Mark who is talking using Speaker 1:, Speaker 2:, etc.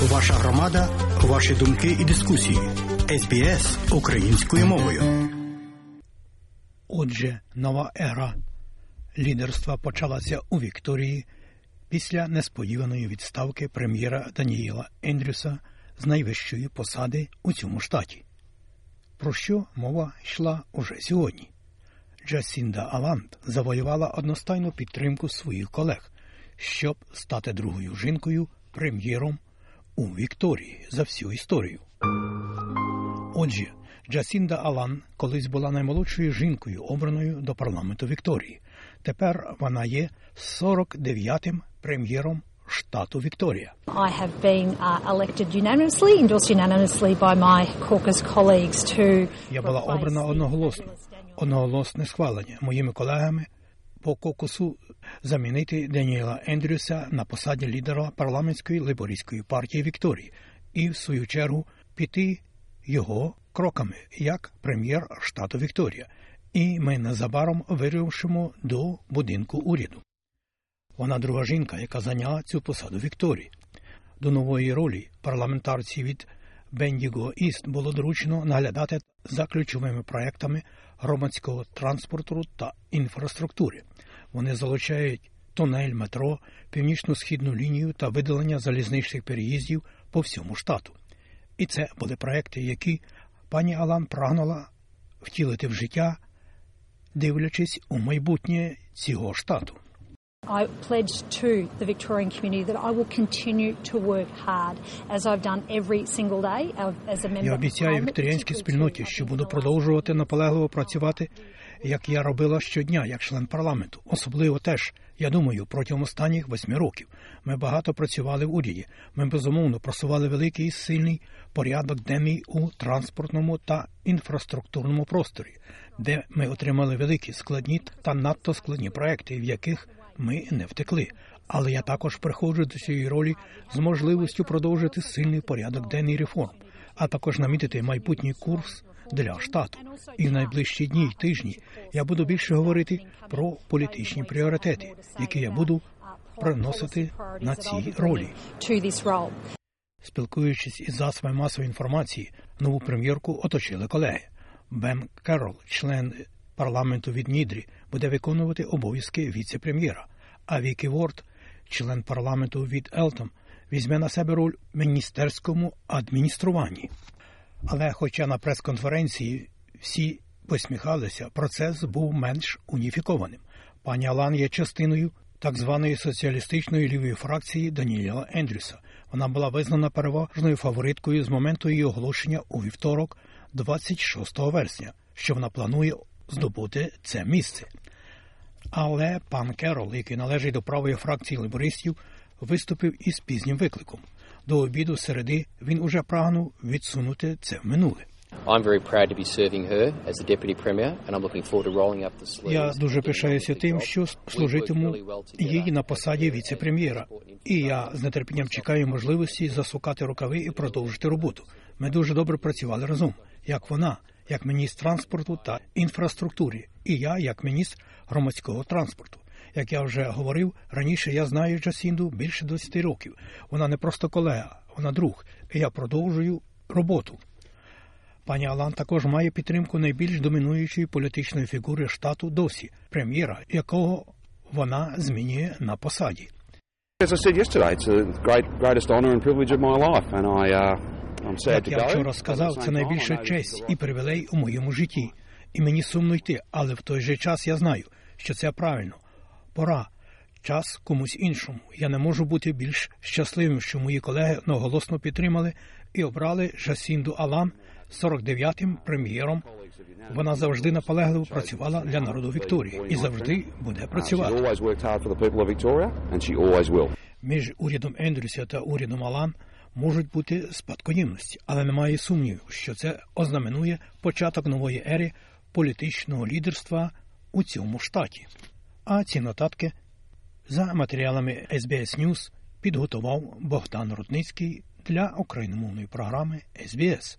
Speaker 1: Ваша громада, ваші думки і дискусії. СБС українською мовою. Отже, нова ера лідерства почалася у Вікторії після несподіваної відставки прем'єра Даніїла Ендрюса з найвищої посади у цьому штаті. Про що мова йшла уже сьогодні? Джасінда Алант завоювала одностайну підтримку своїх колег, щоб стати другою жінкою прем'єром у Вікторії за всю історію. Отже, Джасінда Алан колись була наймолодшою жінкою, обраною до парламенту Вікторії. Тепер вона є 49-м прем'єром штату Вікторія.
Speaker 2: I have been uh, elected unanimously, endorsed unanimously by my caucus colleagues to
Speaker 1: Я була обрана одноголосно. Одноголосне схвалення моїми колегами по кокусу замінити Даніела Ендрюса на посаді лідера парламентської лейбористської партії Вікторії і, в свою чергу, піти його кроками як прем'єр штату Вікторія. І ми незабаром вирушимо до будинку уряду. Вона друга жінка, яка зайняла цю посаду Вікторії. До нової ролі парламентарці від Бендіго Іст було доручено наглядати за ключовими проектами громадського транспорту та інфраструктури. Вони залучають тунель, метро, північно-східну лінію та видалення залізничних переїздів по всьому штату. І це були проекти, які пані Алан прагнула втілити в життя, дивлячись у майбутнє цього штату.
Speaker 2: I pledge to the Victorian community that I will continue to work hard as I've done every single day as a member
Speaker 1: Я обіцяю вікторіанській спільноті, що буду продовжувати наполегливо працювати, як я робила щодня, як член парламенту. Особливо теж, я думаю, протягом останніх восьми років. Ми багато працювали в уряді. Ми безумовно просували великий і сильний порядок денний у транспортному та інфраструктурному просторі, де ми отримали великі складні та надто складні проекти, в яких ми не втекли. Але я також приходжу до цієї ролі з можливістю продовжити сильний порядок денний реформ, а також намітити майбутній курс для штату. І в найближчі дні й тижні я буду більше говорити про політичні пріоритети, які я буду приносити на цій ролі. Спілкуючись із засобами масової інформації, нову прем'єрку оточили колеги. Бен Керрол, член парламенту від Нідрі, буде виконувати обов'язки віце-прем'єра, а Вікі Ворд, член парламенту від Елтон, візьме на себе роль в міністерському адмініструванні. Але, хоча на прес-конференції всі посміхалися, процес був менш уніфікованим. Пані Алан є частиною так званої соціалістичної лівої фракції Даніела Ендрюса. Вона була визнана переважною фавориткою з моменту її оголошення у вівторок, 26 вересня, що вона планує здобути це місце. Але пан Керол, який належить до правої фракції лейбористів, виступив із пізнім викликом. До обіду середи він уже прагнув відсунути це в минуле. Я дуже пишаюся тим, що служитиму їй на посаді віце-прем'єра. І я з
Speaker 3: нетерпінням
Speaker 1: чекаю можливості засукати рукави і продовжити роботу. Ми дуже добре працювали разом, як вона, як міністр транспорту та інфраструктури, і я як міністр громадського транспорту. Як я вже говорив раніше, я знаю Джасінду більше 20 років. Вона не просто колега, вона друг. І я продовжую роботу. Пані Алан також має підтримку найбільш домінуючої політичної фігури штату досі, прем'єра, якого вона змінює на посаді.
Speaker 4: As I said yesterday, it's great, greatest honour and privilege of my life, and I, uh,
Speaker 1: Як я вчора сказав, це найбільша честь і привілей у моєму житті. І мені сумно йти, але в той же час я знаю, що це правильно. Пора. Час комусь іншому. Я не можу бути більш щасливим, що мої колеги одноголосно підтримали і обрали Жасінду Алан 49-м прем'єром. Вона завжди наполегливо працювала для народу Вікторії і завжди буде працювати. Між урядом Ендрюса та урядом Алан можуть бути спадкоємності, але немає сумніву, що це ознаменує початок нової ери політичного лідерства у цьому штаті. А ці нотатки за матеріалами SBS News підготував Богдан Рудницький для україномовної програми SBS.